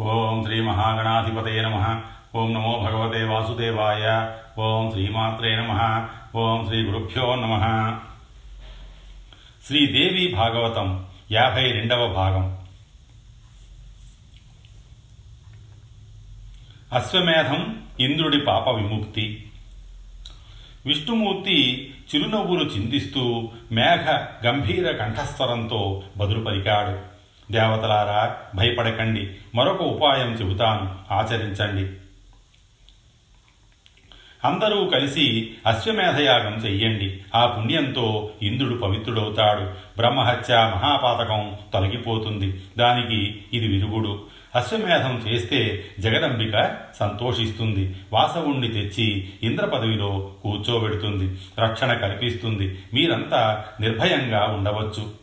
ఓం శ్రీ మహాగణాధిపతయ నమ. ఓం నమో భగవతే వాసుదేవాయ. ఓం శ్రీమాత్రే నమ. ఓం శ్రీ గురుభ్యో నమ. శ్రీదేవి భాగవతం యాభై రెండవ భాగం. అశ్వమేధం ఇంద్రుడి పాప విముక్తి. విష్ణుమూర్తి చిరునవ్వులు చిందిస్తూ మేఘ గంభీర కంఠస్వరంతో బదులు పలికాడు. దేవతలారా భయపడకండి. మరొక ఉపాయం చెబుతాను. ఆచరించండి. అందరూ కలిసి అశ్వమేధయాగం చెయ్యండి. ఆ పుణ్యంతో ఇంద్రుడు పవిత్రుడవుతాడు. బ్రహ్మహత్య మహాపాతకం తొలగిపోతుంది. దానికి ఇది విరుగుడు. అశ్వమేధం చేస్తే జగదంబిక సంతోషిస్తుంది. వాసవుణ్ణి తెచ్చి ఇంద్ర పదవిలో కూర్చోబెడుతుంది. రక్షణ కల్పిస్తుంది. మీరంతా నిర్భయంగా ఉండవచ్చు.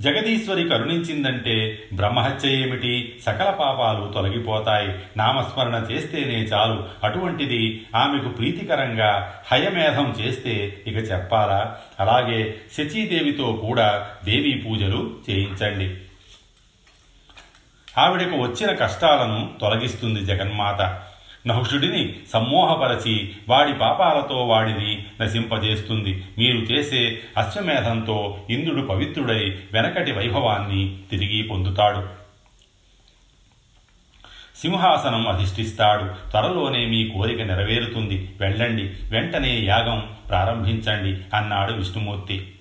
జగదీశ్వరి కరుణించిందంటే బ్రహ్మహత్య ఏమిటి? సకల పాపాలు తొలగిపోతాయి. నామస్మరణ చేస్తేనే చాలు. అటువంటిది ఆమెకు ప్రీతికరంగా హయమేధం చేస్తే ఇక చెప్పాలా? అలాగే శచీదేవితో కూడా దేవీ పూజలు చేయించండి. ఆవిడకు వచ్చిన కష్టాలను తొలగిస్తుంది జగన్మాత. నహుషుడిని సమ్మోహపరచి వాడి పాపాలతో వాడిని నశింపజేస్తుంది. మీరు చేసే అశ్వమేధంతో ఇంద్రుడు పవిత్రుడై వెనకటి వైభవాన్ని తిరిగి పొందుతాడు. సింహాసనం అధిష్ఠిస్తాడు. త్వరలోనే మీ కోరిక నెరవేరుతుంది. వెళ్ళండి. వెంటనే యాగం ప్రారంభించండి అన్నాడు విష్ణుమూర్తి.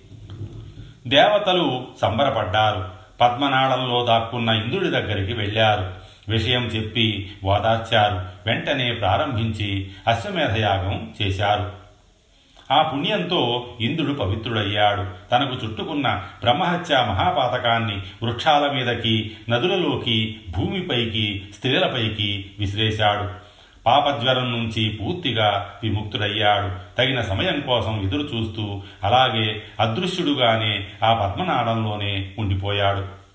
దేవతలు సంబరపడ్డారు. పద్మనాళంలో దాక్కున్న ఇంద్రుడి దగ్గరికి వెళ్ళారు. విషయం చెప్పి ఓదార్చారు వెంటనే ప్రారంభించి అశ్వమేధయాగం చేశారు. ఆ పుణ్యంతో ఇంద్రుడు పవిత్రుడయ్యాడు. తనకు చుట్టుకున్న బ్రహ్మహత్య మహాపాతకాన్ని వృక్షాల మీదకి నదులలోకి భూమిపైకి స్త్రీలపైకి విసిరేశాడు. పాపజ్వరం నుంచి పూర్తిగా విముక్తుడయ్యాడు. తగిన సమయం కోసం ఎదురు చూస్తూ అలాగే అదృశ్యుడుగానే ఆ పద్మనాడంలోనే ఉండిపోయాడు.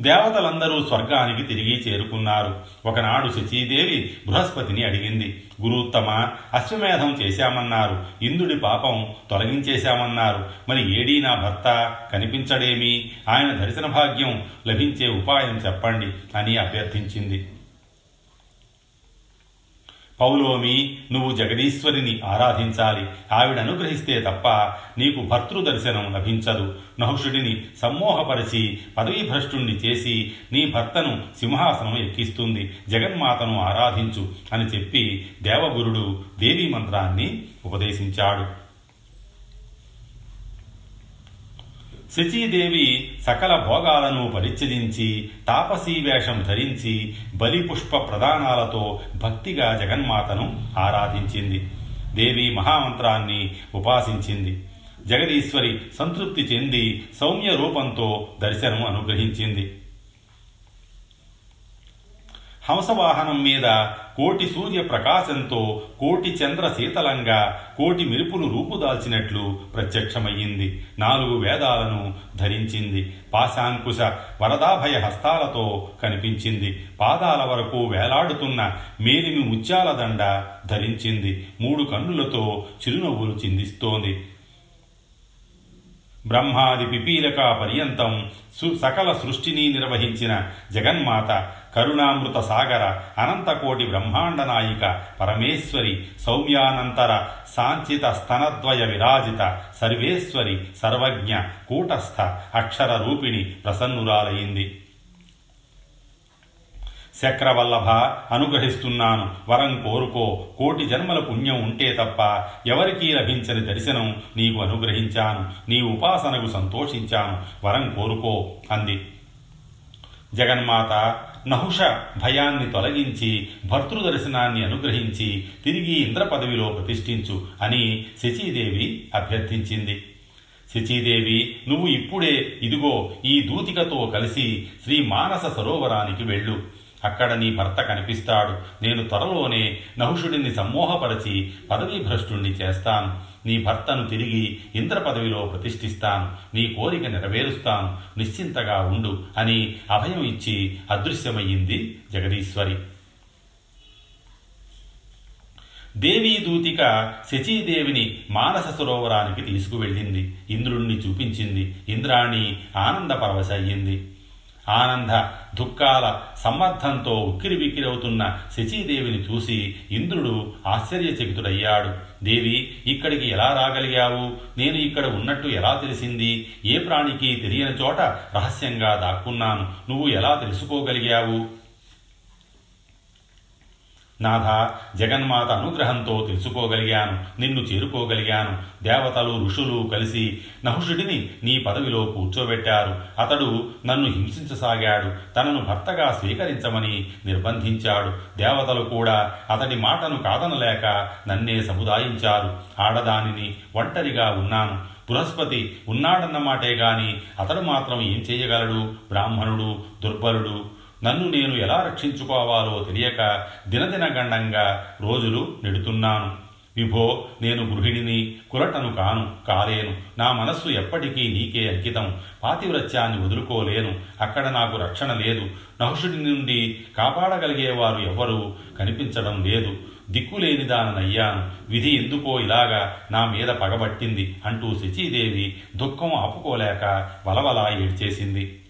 దేవతలందరూ స్వర్గానికి తిరిగి చేరుకున్నారు. ఒకనాడు శచీదేవి బృహస్పతిని అడిగింది. గురుత్తమ అశ్వమేధం చేశామన్నారు. ఇంద్రుడి పాపం తొలగించేశామన్నారు. మరి ఏడీ నా భర్త? కనిపించడేమి? ఆయన దర్శన భాగ్యం లభించే ఉపాయం చెప్పండి అని అభ్యర్థించింది. పౌలోమి నువ్వు జగదీశ్వరిని ఆరాధించాలి. ఆవిడ అనుగ్రహిస్తే తప్ప నీకు భర్తృ దర్శనం లభించదు. నహుషుడిని సమ్మోహపరిచి పదవీభ్రష్టుణ్ణి చేసి నీ భర్తను సింహాసనం ఎక్కిస్తుంది. జగన్మాతను ఆరాధించు అని చెప్పి దేవగురుడు దేవీ మంత్రాన్ని ఉపదేశించాడు. శచీదేవి సకల భోగాలను పరిచ్ఛదించి తాపసీ వేషం ధరించి బలిపుష్ప ప్రదానాలతో భక్తిగా జగన్మాతను ఆరాధించింది. దేవి మహామంత్రాన్ని ఉపాసించింది. జగదీశ్వరి సంతృప్తి చెంది సౌమ్య రూపంతో దర్శనం అనుగ్రహించింది. హంసవాహనం మీద కోటి సూర్య ప్రకాశంతో కోటి చంద్ర శీతలంగా కోటి మెరుపులు రూపుదాల్చినట్లు ప్రత్యక్షమయ్యింది. నాలుగు వేదాలను ధరించింది. పాశాంకుశ వరదాభయ హస్తాలతో కనిపించింది. పాదాల వరకు వేలాడుతున్న మేలిమి ముత్యాల దండ ధరించింది. మూడు కన్నులతో చిరునవ్వులు చిందిస్తోంది. బ్రహ్మాది పిపీలక పర్యంతం సు సకల సృష్టిని నిర్వహించిన జగన్మాత కరుణామృత సాగర అనంతకోటి బ్రహ్మాండ నాయిక పరమేశ్వరి సౌమ్యానంతర సాంచిత స్తనద్వయ విరాజిత సర్వేశ్వరి సర్వజ్ఞ కూటస్థ అక్షర రూపిణి ప్రసన్నురాలయింది శక్రవల్లభ అనుగ్రహిస్తున్నాను. వరం కోరుకో. కోటి జన్మల పుణ్యం ఉంటే తప్ప ఎవరికీ లభించని దర్శనం నీకు అనుగ్రహించాను. నీ ఉపాసనకు సంతోషించాను. వరం కోరుకో అంది. జగన్మాత నహుష భయాన్ని తొలగించి భర్తృదర్శనాన్ని అనుగ్రహించి తిరిగి ఇంద్ర పదవిలో ప్రతిష్ఠించు అని శచీదేవి అభ్యర్థించింది. శచీదేవి నువ్వు ఇప్పుడే ఇదిగో ఈ దూతికతో కలిసి శ్రీ మానస సరోవరానికి వెళ్ళు. అక్కడ నీ భర్త కనిపిస్తాడు. నేను త్వరలోనే నహుషుడిని సమ్మోహపరచి పదవీభ్రష్టుణ్ణి చేస్తాను. నీ భర్తను తిరిగి ఇంద్ర పదవిలో ప్రతిష్ఠిస్తాను. నీ కోరిక నెరవేరుస్తాను. నిశ్చింతగా ఉండు అని అభయం ఇచ్చి అదృశ్యమయ్యింది జగదీశ్వరి. దేవీ దూతిక శచీదేవిని మానస సరోవరానికి తీసుకువెళ్ళింది. ఇంద్రుణ్ణి చూపించింది. ఇంద్రాణి ఆనంద పరవశయ్యింది ఆనంద దుఃఖాల సమ్మర్థంతో ఉక్కిరి బిక్కిరవుతున్న శచీదేవిని చూసి ఇంద్రుడు ఆశ్చర్యచకితుడయ్యాడు. దేవి ఇక్కడికి ఎలా రాగలిగావు? నేను ఇక్కడ ఉన్నట్టు ఎలా తెలిసింది? ఏ ప్రాణికి తెలియని చోట రహస్యంగా దాక్కున్నాను. నువ్వు ఎలా తెలుసుకోగలిగావు? నాథ జగన్మాత అనుగ్రహంతో తెలుసుకోగలిగాను నిన్ను చేరుకోగలిగాను. దేవతలు ఋషులు కలిసి నహుషుడిని నీ పదవిలో కూర్చోబెట్టారు. అతడు నన్ను హింసించసాగాడు. తనను భర్తగా స్వీకరించమని నిర్బంధించాడు. దేవతలు కూడా అతడి మాటను కాదనలేక నన్నే సముదాయించారు. ఆడదానిని ఒంటరిగా ఉన్నాను. బృహస్పతి ఉన్నాడన్న మాటే గాని అతడు మాత్రం ఏం చేయగలడు? బ్రాహ్మణుడు దుర్బలుడు నన్ను నేను ఎలా రక్షించుకోవాలో తెలియక దినదినగండంగా రోజులు నెడుతున్నాను. విభో నేను గృహిణిని కులటను కాను కాలేను. నా మనస్సు ఎప్పటికీ నీకే అంకితం. పాతివ్రత్యాన్ని వదులుకోలేను. అక్కడ నాకు రక్షణ లేదు. నహుషుడి నుండి కాపాడగలిగేవారు ఎవ్వరూ కనిపించడం లేదు. దిక్కులేనిదానయ్యాను విధి ఎందుకో ఇలాగా నా మీద పగబట్టింది అంటూ శచీదేవి దుఃఖం ఆపుకోలేక వలవలా ఏడ్చేసింది.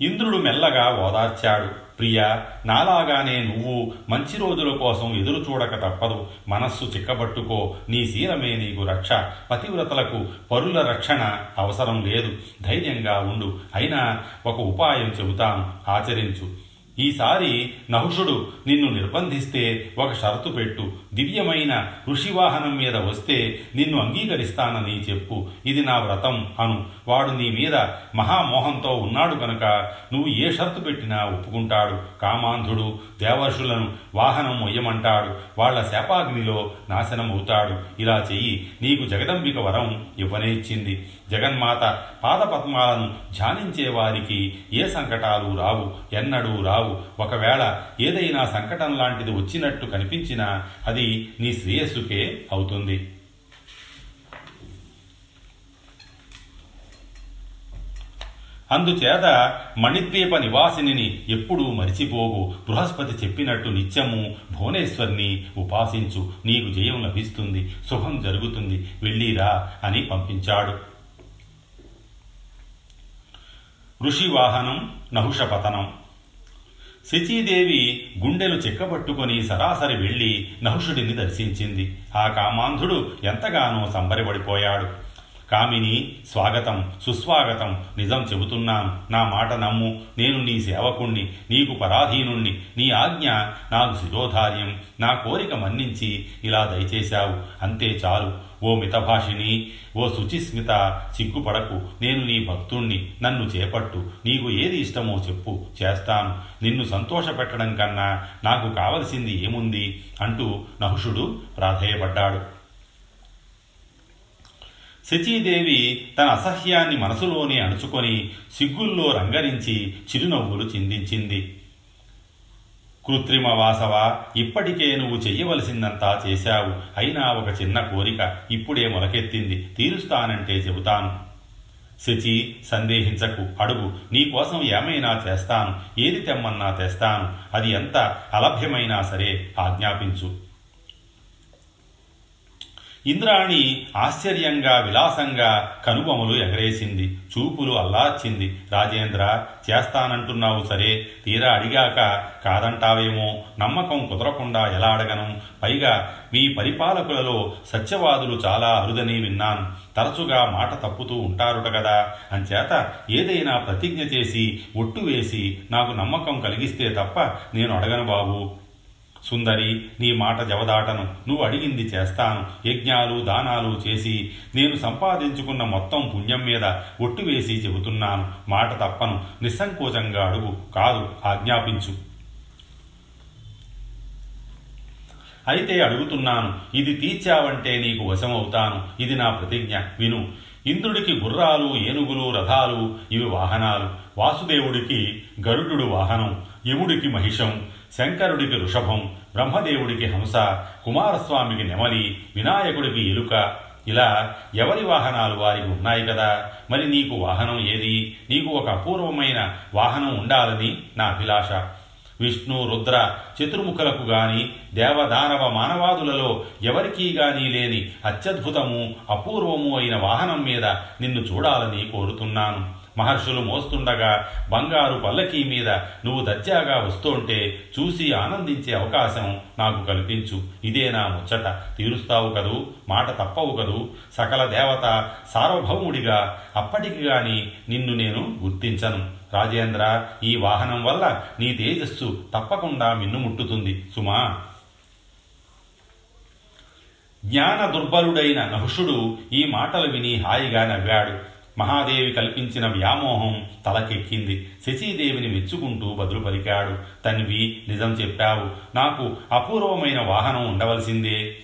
ఇంద్రుడు మెల్లగా ఓదార్చాడు. ప్రియా నాలాగానే నువ్వు మంచి రోజుల కోసం ఎదురు చూడక తప్పదు. మనస్సు చిక్కబట్టుకో. నీ శీలమే నీకు రక్ష. పతివ్రతలకు పరుల రక్షణ అవసరం లేదు. ధైర్యంగా ఉండు. అయినా ఒక ఉపాయం చెబుతాను. ఆచరించు. ఈసారి నహుషుడు నిన్ను నిర్బంధిస్తే ఒక షరతు పెట్టు. దివ్యమైన ఋషివాహనం మీద వస్తే నిన్ను అంగీకరిస్తానని చెప్పు. ఇది నా వ్రతం అను. వాడు నీ మీద మహామోహంతో ఉన్నాడు కనుక నువ్వు ఏ షరతు పెట్టినా ఒప్పుకుంటాడు. కామాంధుడు దేవర్షులను వాహనం మొయ్యమంటాడు. వాళ్ళ శాపాగ్నిలో నాశనం అవుతాడు ఇలా చెయ్యి. నీకు జగదంబిక వరం ఇవ్వనేచ్చింది జగన్మాత పాదపద్మాలను ధ్యానించే వారికి ఏ సంకటాలు రావు? ఎన్నడూ రావు. ఒకవేళ ఏదైనా సంకటం లాంటిది వచ్చినట్టు కనిపించినా అది నీ శ్రేయస్సుకే అవుతుంది. అందుచేత మణిద్వీప నివాసిని ఎప్పుడూ మరిచిపోవు బృహస్పతి చెప్పినట్టు నిత్యము భువనేశ్వర్ని ఉపాసించు. నీకు జయం లభిస్తుంది. శుభం జరుగుతుంది. వెళ్ళిరా అని పంపించాడు. ఋషి వాహనం నహుషపతనం శచీదేవి గుండెలు చిక్కబట్టుకొని సరాసరి వెళ్ళి నహుషుడిని దర్శించింది. ఆ కామాంధుడు ఎంతగానో సంబరపడిపోయాడు. కామిని స్వాగతం సుస్వాగతం నిజం చెబుతున్నాను. నా మాట నమ్ము. నేను నీ సేవకుణ్ణి నీకు పరాధీనుణ్ణి. నీ ఆజ్ఞ నాకు శిరోధార్యం. నా కోరిక మన్నించి ఇలా దయచేశావు. అంతే చాలు. ఓ మితభాషిని ఓ శుచిస్మిత సిగ్గుపడకు. నేను నీ భక్తుణ్ణి నన్ను చేపట్టు. నీకు ఏది ఇష్టమో చెప్పు చేస్తాను. నిన్ను సంతోషపెట్టడం కన్నా నాకు కావలసింది ఏముంది? అంటూ నహుషుడు ప్రాధేయపడ్డాడు. శచీదేవి తన అసహ్యాన్ని మనసులోనే అణుచుకొని సిగ్గుల్లో రంగరించి చిరునవ్వులు చిందించింది. కృత్రిమ వాసవ ఇప్పటికే నువ్వు చెయ్యవలసిందంతా చేశావు. అయినా ఒక చిన్న కోరిక ఇప్పుడే మొలకెత్తింది. తీరుస్తానంటే చెబుతాను. శచి సందేహించకు. అడుగు. నీకోసం ఏమైనా చేస్తాను. ఏది తెమ్మన్నా తెస్తాను. అది ఎంత అలభ్యమైనా సరే ఆజ్ఞాపించు. ఇంద్రాణి ఆశ్చర్యంగా విలాసంగా కనుబొమలు ఎగరేసింది. చూపులు అల్లార్చింది. రాజేంద్ర చేస్తానంటున్నావు సరే తీరా అడిగాక కాదంటావేమో నమ్మకం కుదరకుండా ఎలా అడగను? పైగా మీ పరిపాలకులలో సత్యవాదులు చాలా అరుదని విన్నాను. తరచుగా మాట తప్పుతూ ఉంటారుట కదా. అంచేత ఏదైనా ప్రతిజ్ఞ చేసి ఒట్టు వేసి నాకు నమ్మకం కలిగిస్తే తప్ప నేను అడగను బాబు. సుందరి నీ మాట జవదాటను. నువ్వు అడిగింది చేస్తాను. యజ్ఞాలు దానాలు చేసి నేను సంపాదించుకున్న మొత్తం పుణ్యం మీద ఒట్టు వేసి చెబుతున్నాను. మాట తప్పను. నిస్సంకోచంగా అడుగు. కాదు ఆజ్ఞాపించు. అయితే అడుగుతున్నాను. ఇది తీర్చావంటే నీకు వశమవుతాను. ఇది నా ప్రతిజ్ఞ. విను. ఇంద్రుడికి గుర్రాలు ఏనుగులు రథాలు ఇవి వాహనాలు. వాసుదేవుడికి గరుడు వాహనం. యముడికి మహిషం. శంకరుడికి ఋషభం బ్రహ్మదేవుడికి హంస కుమారస్వామికి నెమలి వినాయకుడికి ఎలుక. ఇలా ఎవరి వాహనాలు వారికి ఉన్నాయి కదా? మరి నీకు వాహనం ఏది? నీకు ఒక అపూర్వమైన వాహనం ఉండాలని నా అభిలాష. విష్ణు రుద్ర చతుర్ముఖులకు గాని దేవదానవ మానవాదులలో ఎవరికీ గాని లేని అత్యద్భుతము అపూర్వము అయిన వాహనం మీద నిన్ను చూడాలని కోరుతున్నాను. మహర్షులు మోస్తుండగా బంగారు పల్లకీ మీద నువ్వు దర్జాగా వస్తుంటే చూసి ఆనందించే అవకాశం నాకు కల్పించు. ఇదే నా ముచ్చట. తీరుస్తావు కదూ? మాట తప్పవు కదూ? సకల దేవత సార్వభౌముడిగా అప్పటికి గాని నిన్ను నేను గుర్తించను. రాజేంద్ర ఈ వాహనం వల్ల నీ తేజస్సు తప్పకుండా మిన్నుముట్టుతుంది సుమా. జ్ఞాన దుర్బలుడైన నహుషుడు ఈ మాటలు విని హాయిగా నవ్వాడు. మహాదేవి కల్పించిన వ్యామోహం తలకెక్కింది. శశీదేవిని మెచ్చుకుంటూ బదులు పలికాడు తన్వి నిజం చెప్పావు. నాకు అపూర్వమైన వాహనం ఉండవలసిందే.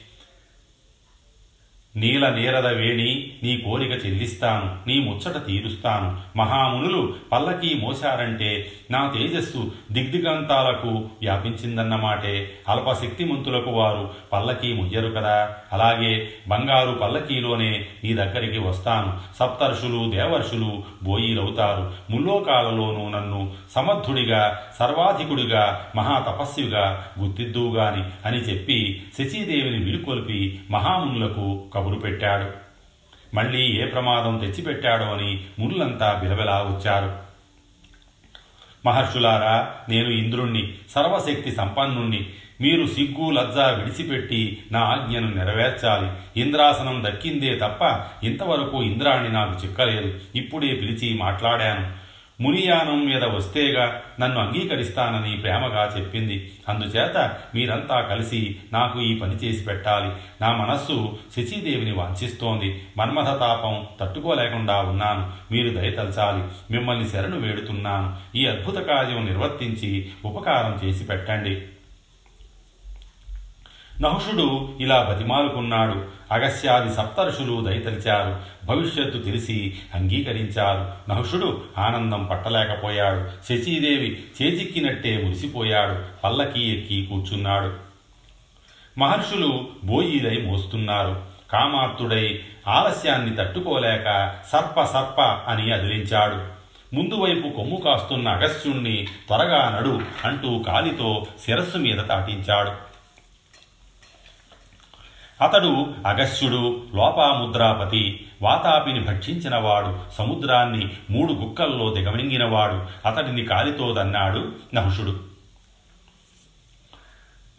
నీల నీరద వేణి నీ కోరిక చెల్లిస్తాను నీ ముచ్చట తీరుస్తాను. మహామునులు పల్లకీ మోశారంటే నా తేజస్సు దిగ్దిగంతాలకు వ్యాపించిందన్నమాటే అల్పశక్తిమంతులకు వారు పల్లకీ ముయ్యరు కదా. అలాగే బంగారు పల్లకీలోనే నీ దగ్గరికి వస్తాను. సప్తర్షులు దేవర్షులు బోయిలవుతారు. ముల్లోకాలలోనూ నన్ను సమర్థుడిగా సర్వాధికుడిగా మహాతపస్విగా గుర్తిద్దువుగాని అని చెప్పి శచీదేవిని విడుకొల్పి మహామునులకు కబురు పెట్టాడు మళ్ళీ ఏ ప్రమాదం తెచ్చిపెట్టాడో అని మునులంతా బిలబిలా వచ్చారు. మహర్షులారా నేను ఇంద్రుణ్ణి సర్వశక్తి సంపన్నుణ్ణి మీరు సిగ్గు లజ్జ విడిచిపెట్టి నా ఆజ్ఞను నెరవేర్చాలి. ఇంద్రాసనం దక్కిందే తప్ప ఇంతవరకు ఇంద్రాణి నాకు చిక్కలేదు. ఇప్పుడే పిలిచి మాట్లాడాను. మునియానం మీద వస్తేగా నన్ను అంగీకరిస్తానని ప్రేమగా చెప్పింది. అందుచేత మీరంతా కలిసి నాకు ఈ పని చేసి పెట్టాలి. నా మనస్సు శచీదేవిని వాంఛిస్తోంది. మన్మథ తాపం తట్టుకోలేకుండా ఉన్నాను. మీరు దయతలచాలి మిమ్మల్ని శరణు వేడుతున్నాను. ఈ అద్భుత కార్యం నిర్వర్తించి ఉపకారం చేసి పెట్టండి. నహుషుడు ఇలా బతిమాలుకున్నాడు. అగస్యాది సప్తర్షులు దయతలిచారు. భవిష్యత్తు తెలిసి అంగీకరించారు. నహుషుడు ఆనందం పట్టలేకపోయాడు. శచీదేవి చేజిక్కినట్టే మురిసిపోయాడు. పల్లకి ఎక్కి కూర్చున్నాడు. మహర్షులు బోయిలై మోస్తున్నారు. కామార్తుడై ఆలస్యాన్ని తట్టుకోలేక సర్ప సర్ప అని అదిలించాడు. ముందువైపు కొమ్ము కాస్తున్న అగస్త్యుణ్ణి త్వరగా నడు అంటూ కాలితో శిరస్సు మీద తాటించాడు. అతడు అగస్యుడు లోపాముద్రాపతి వాతాపిని భక్షించినవాడు సముద్రాన్ని మూడు గుక్కల్లో దిగమింగినవాడు అతడిని కాలితో దన్నాడు నహుషుడు.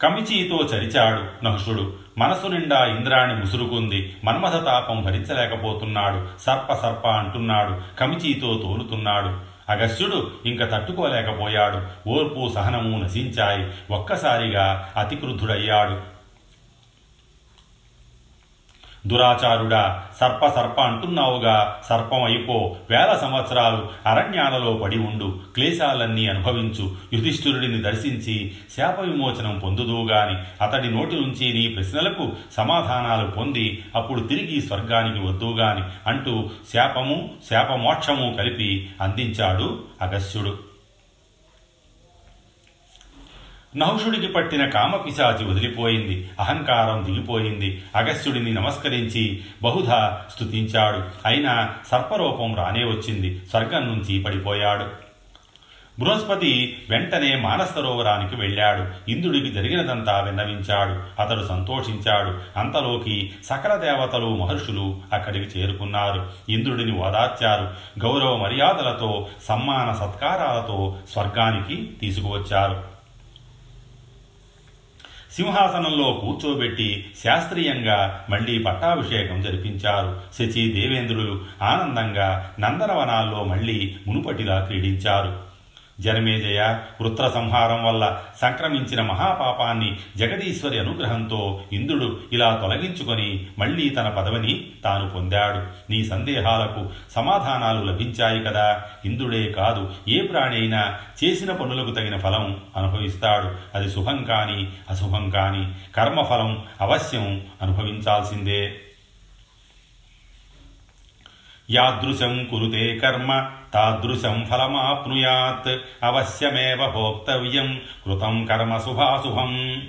కమిచీతో చరిచాడు నహుషుడు. మనసు నిండా ఇంద్రాణి ముసురుకుంది. మన్మథ తాపం భరించలేకపోతున్నాడు. సర్ప సర్ప అంటున్నాడు. కమిచీతో తోలుతున్నాడు. అగస్యుడు ఇంక తట్టుకోలేకపోయాడు. ఓర్పు సహనము నశించాయి. ఒక్కసారిగా అతిక్రుద్ధుడయ్యాడు. దురాచారుడా సర్ప సర్ప అంటున్నావుగా సర్పం అయిపో వేల సంవత్సరాలు అరణ్యాలలో పడి ఉండు క్లేశాలన్నీ అనుభవించు యుధిష్ఠిరుడిని దర్శించి శాప విమోచనం పొందుదువుగాని అతడి నోటి నుంచి నీ ప్రశ్నలకు సమాధానాలు పొంది అప్పుడు తిరిగి స్వర్గానికి వద్దుగాని అంటూ శాపము శాపమోక్షము కలిపి అందించాడు అగస్త్యుడు. నహుషుడికి పట్టిన కామపిశాచి వదిలిపోయింది. అహంకారం దిగిపోయింది. అగస్త్యుడిని నమస్కరించి బహుధా స్తుతించాడు. అయినా సర్పరూపం రానే వచ్చింది. స్వర్గం నుంచి పడిపోయాడు. బృహస్పతి వెంటనే మానసరోవరానికి వెళ్ళాడు. ఇంద్రుడికి జరిగినదంతా విన్నవించాడు. అతడు సంతోషించాడు. అంతలోకి సకల దేవతలు మహర్షులు అక్కడికి చేరుకున్నారు. ఇంద్రుడిని ఓదార్చారు. గౌరవ మర్యాదలతో సమ్మాన సత్కారాలతో స్వర్గానికి తీసుకువచ్చారు. సింహాసనంలో కూర్చోబెట్టి శాస్త్రీయంగా మళ్ళీ పట్టాభిషేకం జరిపించారు. శచి దేవేంద్రులు ఆనందంగా నందనవనాల్లో మళ్ళీ మునుపటిలా క్రీడించారు. జనమేజయ వృత్ర సంహారం వల్ల సంక్రమించిన మహాపాపాన్ని జగదీశ్వరి అనుగ్రహంతో ఇంద్రుడు ఇలా తొలగించుకొని మళ్ళీ తన పదవిని తాను పొందాడు. నీ సందేహాలకు సమాధానాలు లభించాయి కదా. ఇంద్రుడే కాదు ఏ ప్రాణి అయినా చేసిన పనులకు తగిన ఫలం అనుభవిస్తాడు. అది శుభం కానీ అశుభం కానీ కర్మఫలం అవశ్యం అనుభవించాల్సిందే. యాదృశం కురుతే కర్మ తాదృశం ఫలమాప్నుయాత్ అవశ్యమేవ భోక్తవ్యం కృతం కర్మ శుభాశుభం.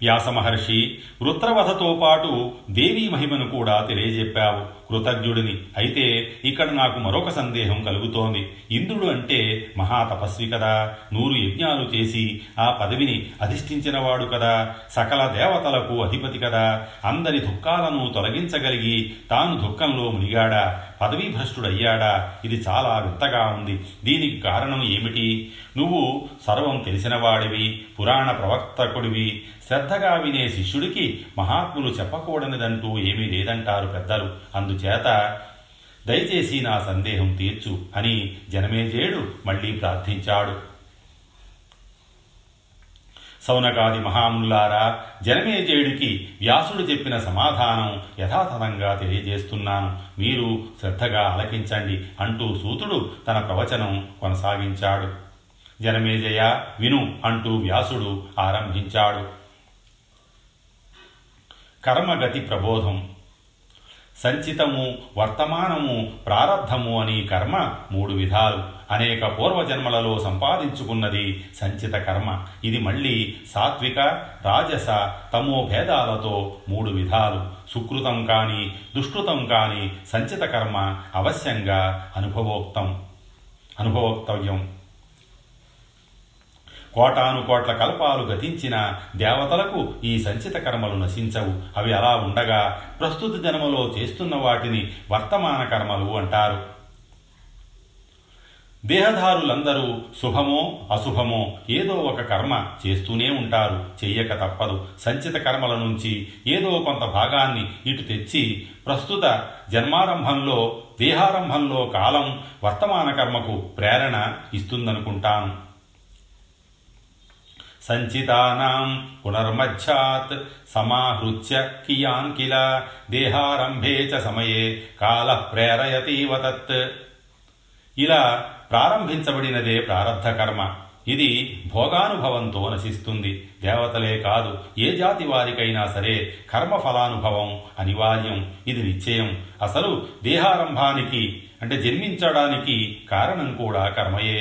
వ్యాసమహర్షి వృత్రవధతో పాటు దేవీ మహిమను కూడా తెలియజెప్పావు. కృతజ్ఞుడిని. అయితే ఇక్కడ నాకు మరొక సందేహం కలుగుతోంది. ఇంద్రుడు అంటే మహాతపస్వి కదా. నూరు యజ్ఞాలు చేసి ఆ పదవిని అధిష్ఠించినవాడు కదా. సకల దేవతలకు అధిపతి కదా. అందరి దుఃఖాలను తొలగించగలిగి తాను దుఃఖంలో మునిగాడా? పదవీభ్రష్టుడయ్యాడా? ఇది చాలా వింతగా ఉంది. దీనికి కారణం ఏమిటి? నువ్వు సర్వం తెలిసినవాడివి పురాణ ప్రవర్తకుడివి. శ్రద్ధగా వినే శిష్యుడికి మహాత్ములు చెప్పకూడనిదంటూ ఏమీ లేదంటారు పెద్దలు. అందు అందుచేత దయచేసి నా సందేహం తీర్చు అని జనమేజేయుడు మళ్ళీ ప్రార్థించాడు. సౌనకాది మహాముల్లారా జనమేజయుడికి వ్యాసుడు చెప్పిన సమాధానం యథాతథంగా తెలియజేస్తున్నాను. మీరు శ్రద్ధగా ఆలకించండి అంటూ సూతుడు తన ప్రవచనం కొనసాగించాడు. జనమేజయ విను అంటూ వ్యాసుడు ఆరంభించాడు. కర్మగతి ప్రబోధం. సంచితము వర్తమానము ప్రారబ్ధము అని కర్మ మూడు విధాలు. అనేక పూర్వజన్మలలో సంపాదించుకున్నది సంచిత కర్మ. ఇది మళ్ళీ సాత్విక రాజస తమో భేదాలతో మూడు విధాలు. సుకృతం కాని దుష్కృతం కాని సంచిత కర్మ అవశ్యంగా అనుభవోక్తం. అనుభవోక్తవ్యం. కోటాను కోట్ల కల్పాలు గతించిన దేవతలకు ఈ సంచిత కర్మలు నశించవు. అవి అలా ఉండగా ప్రస్తుత జన్మలో చేస్తున్న వాటిని వర్తమాన కర్మలు అంటారు. దేహదారులందరూ శుభమో అశుభమో ఏదో ఒక కర్మ చేస్తూనే ఉంటారు. చెయ్యక తప్పదు. సంచిత కర్మల నుంచి ఏదో కొంత భాగాన్ని ఇటు తెచ్చి ప్రస్తుత జన్మారంభంలో దేహారంభంలో కాలం వర్తమాన కర్మకు ప్రేరణ ఇస్తుందనుకుంటాను. సంచితానాం పునర్మధ్యాత్ సమాహృత్య కియాన్ కిల దేహారంభే చ సమయే కాల ప్రేరయతీవ తత్ ఇలా ప్రారంభించబడినదే ప్రారబ్ధ కర్మ ఇది భోగానుభవంతో నశిస్తుంది దేవతలే కాదు ఏ జాతి వారికైనా సరే కర్మఫలానుభవం అనివార్యం ఇది నిశ్చయం అసలు దేహారంభానికి అంటే జన్మించడానికి కారణం కూడా కర్మయే।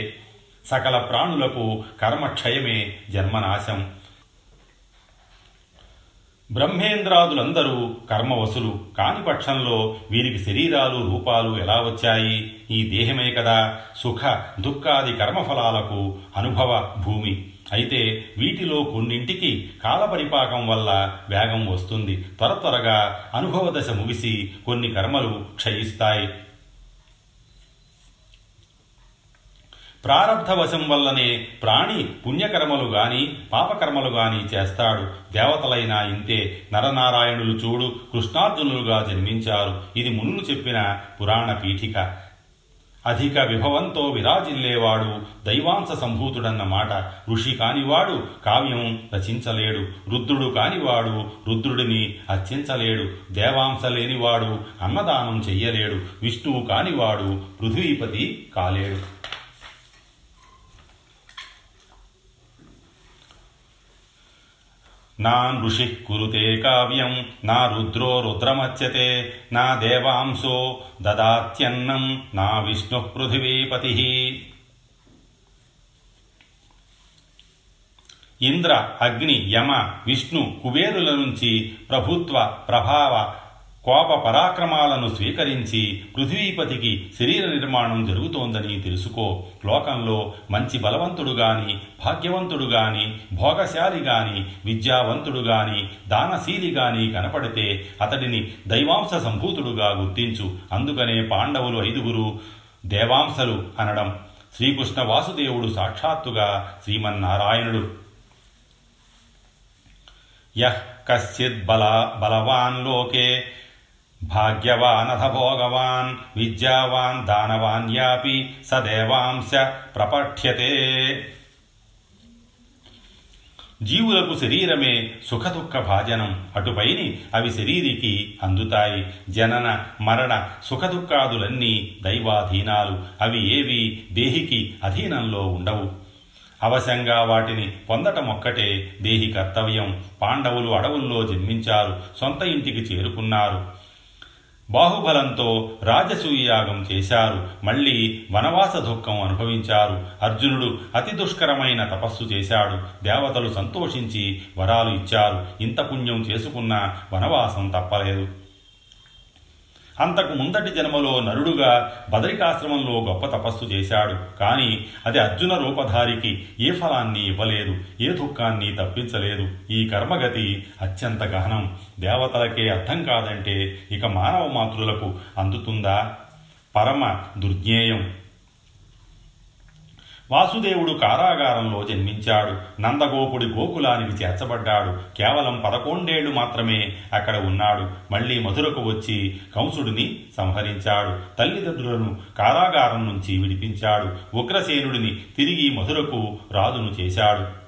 సకల ప్రాణులకు కర్మక్షయమే జన్మనాశం. బ్రహ్మేంద్రాదులందరూ కర్మవసులు కాని పక్షంలో వీరికి శరీరాలు రూపాలు ఎలా వచ్చాయి? ఈ దేహమే కదా సుఖ దుఃఖాది కర్మఫలాలకు అనుభవ భూమి. అయితే వీటిలో కొన్నింటికి కాలపరిపాకం వల్ల వేగం వస్తుంది. త్వర త్వరగా అనుభవ దశ ముగిసి కొన్ని కర్మలు క్షయిస్తాయి. ప్రారబ్ధవశం వల్లనే ప్రాణి పుణ్యకర్మలు గాని పాపకర్మలు గాని చేస్తాడు. దేవతలైనా ఇంతే నరనారాయణులు చూడు కృష్ణార్జునులుగా జన్మించారు. ఇది మునులు చెప్పిన పురాణ పీఠిక. అధిక విభవంతో విరాజిల్లేవాడు దైవాంశ సంభూతుడన్న మాట. ఋషి కానివాడు కావ్యం రచించలేడు. రుద్రుడు కానివాడు రుద్రుడిని అర్చించలేడు. దేవాంశ లేనివాడు అన్నదానం చెయ్యలేడు. విష్ణువు కానివాడు పృథ్వీపతి కాలేడు. నా ఋషి కురుతే కావ్యం నా రుద్రో రుద్రమచ్యతే నా దేవాంశో దదాత్యన్నం నా విష్ణు పృథివీపతి. ఇంద్ర అగ్ని యమ విష్ణు కుబేరుల నుంచి ప్రభుత్వ ప్రభావ కోప పరాక్రమాలను స్వీకరించి పృథ్వీపతికి శరీర నిర్మాణం జరుగుతోందని తెలుసుకో. లోకంలో మంచి బలవంతుడు గాని భాగ్యవంతుడు గాని భోగశాలి గాని విద్యావంతుడు గాని దానశీలి గాని కనపడితే అతడిని దైవాంశ సంభూతుడుగా గుర్తించు. అందుకనే పాండవులు ఐదుగురు దేవాంశలు అనడం శ్రీకృష్ణ వాసుదేవుడు సాక్షాత్తుగా శ్రీమన్నారాయణుడు. యహ్ కశ్చిత్ బల బలవాన్ లోకే భాగ్యవానథ భోగవాన్ విద్యావాన్ దానవాన్యాపి సదేవాంశ ప్రపఠ్యతే జీవులకు శరీరమే సుఖదుఖ భాజనం అటుపైని అవి శరీరికి అందుతాయి. జనన మరణ సుఖదుఖాదులన్నీ దైవాధీనాలు. అవి ఏవి దేహికి అధీనంలో ఉండవు. అవశంగా వాటిని పొందటం ఒక్కటే దేహి కర్తవ్యం. పాండవులు అడవుల్లో జన్మించారు సొంత ఇంటికి చేరుకున్నారు. బాహుబలంతో రాజసూయాగం చేశారు. మళ్ళీ వనవాస దుఃఖం అనుభవించారు. అర్జునుడు అతి దుష్కరమైన తపస్సు చేశాడు. దేవతలు సంతోషించి వరాలు ఇచ్చారు. ఇంత పుణ్యం చేసుకున్న వనవాసం తప్పలేదు. అంతకు ముందటి జన్మలో నరుడుగా బదరికాశ్రమంలో గొప్ప తపస్సు చేశాడు. కానీ అది అర్జున రూపధారికి ఏ ఫలాన్ని ఇవ్వలేదు ఏ దుఃఖాన్ని తప్పించలేదు. ఈ కర్మగతి అత్యంత గహనం. దేవతలకే అర్థం కాదంటే ఇక మానవ మాతృలకు అందుతుందా? పరమ దుర్జ్ఞేయం. వాసుదేవుడు కారాగారంలో జన్మించాడు. నందగోపుడి గోకులానికి చేర్చబడ్డాడు. కేవలం పదకొండేళ్ళు మాత్రమే అక్కడ ఉన్నాడు. మళ్ళీ మధురకు వచ్చి కంసుడిని సంహరించాడు. తల్లిదండ్రులను కారాగారం నుంచి విడిపించాడు. ఉగ్రసేనుడిని తిరిగి మధురకు రాజును చేశాడు.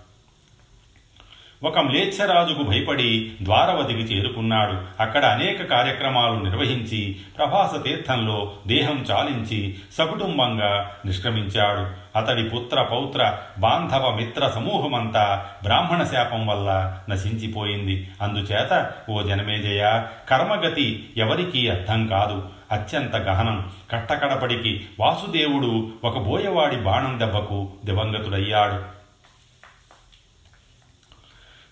ఒక మ్లేచ్ఛరాజుకు భయపడి ద్వారవతికి చేరుకున్నాడు. అక్కడ అనేక కార్యక్రమాలు నిర్వహించి ప్రభాస తీర్థంలో దేహం చాలించి సకుటుంబంగా నిష్క్రమించాడు. అతడి పుత్ర పౌత్ర బాంధవ మిత్ర సమూహమంతా బ్రాహ్మణ శాపం వల్ల నశించిపోయింది. అందుచేత ఓ జనమేజయ కర్మగతి ఎవరికీ అర్థం కాదు. అత్యంత గహనం. కట్టకడపడికి వాసుదేవుడు ఒక బోయవాడి బాణం దెబ్బకు దివంగతుడయ్యాడు.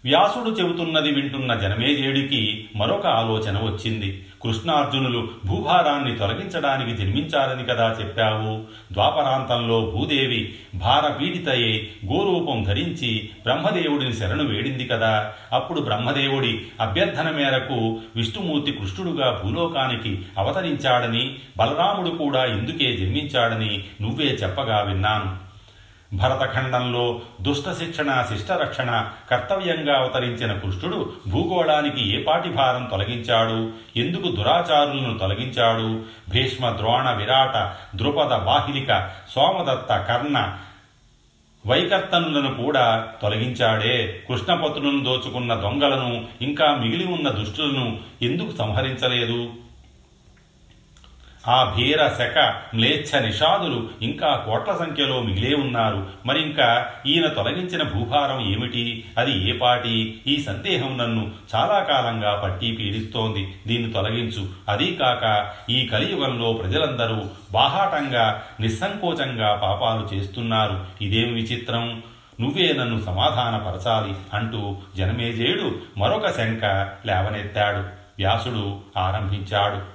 వ్యాసుడు చెబుతున్నది వింటున్న జనమేజేయుడికి మరొక ఆలోచన వచ్చింది. కృష్ణార్జునులు భూభారాన్ని తొలగించడానికి జన్మించారని కదా చెప్పావు? ద్వాపరాంతంలో భూదేవి భారపీడితయే గోరూపం ధరించి బ్రహ్మదేవుడిని శరణు వేడింది కదా. అప్పుడు బ్రహ్మదేవుడి అభ్యర్థన మేరకు విష్ణుమూర్తి కృష్ణుడుగా భూలోకానికి అవతరించాడని బలరాముడు కూడా ఇందుకే జన్మించాడని నువ్వే చెప్పగా విన్నాను. భరతఖండంలో దుష్ట శిక్షణ శిష్టరక్షణ కర్తవ్యంగా అవతరించిన కృష్ణుడు భూగోళానికి ఏ పాటి భారం తొలగించాడు? ఎందుకు దురాచారులను తొలగించాడు? భీష్మ ద్రోణ విరాట ద్రుపద బాహిలిక సోమదత్త కర్ణ వైకర్తనులను కూడా తొలగించాడే? కృష్ణపతులను దోచుకున్న దొంగలను ఇంకా మిగిలి ఉన్న దుష్టులను ఎందుకు సంహరించలేదు? ఆ భీర శక మ్లేచ్ఛ నిషాదులు ఇంకా కోట్ల సంఖ్యలో మిగిలే ఉన్నారు. మరింకా ఈయన తొలగించిన భూభారం ఏమిటి? అది ఏ పాటి? ఈ సందేహం నన్ను చాలా కాలంగా పట్టి పీడిస్తోంది. దీన్ని తొలగించు. అదీ కాక ఈ కలియుగంలో ప్రజలందరూ బాహాటంగా నిస్సంకోచంగా పాపాలు చేస్తున్నారు. ఇదేమి విచిత్రం? నువ్వే నన్ను సమాధానపరచాలి అంటూ జనమేజేయుడు మరొక శంక లేవనెత్తాడు. వ్యాసుడు ఆరంభించాడు.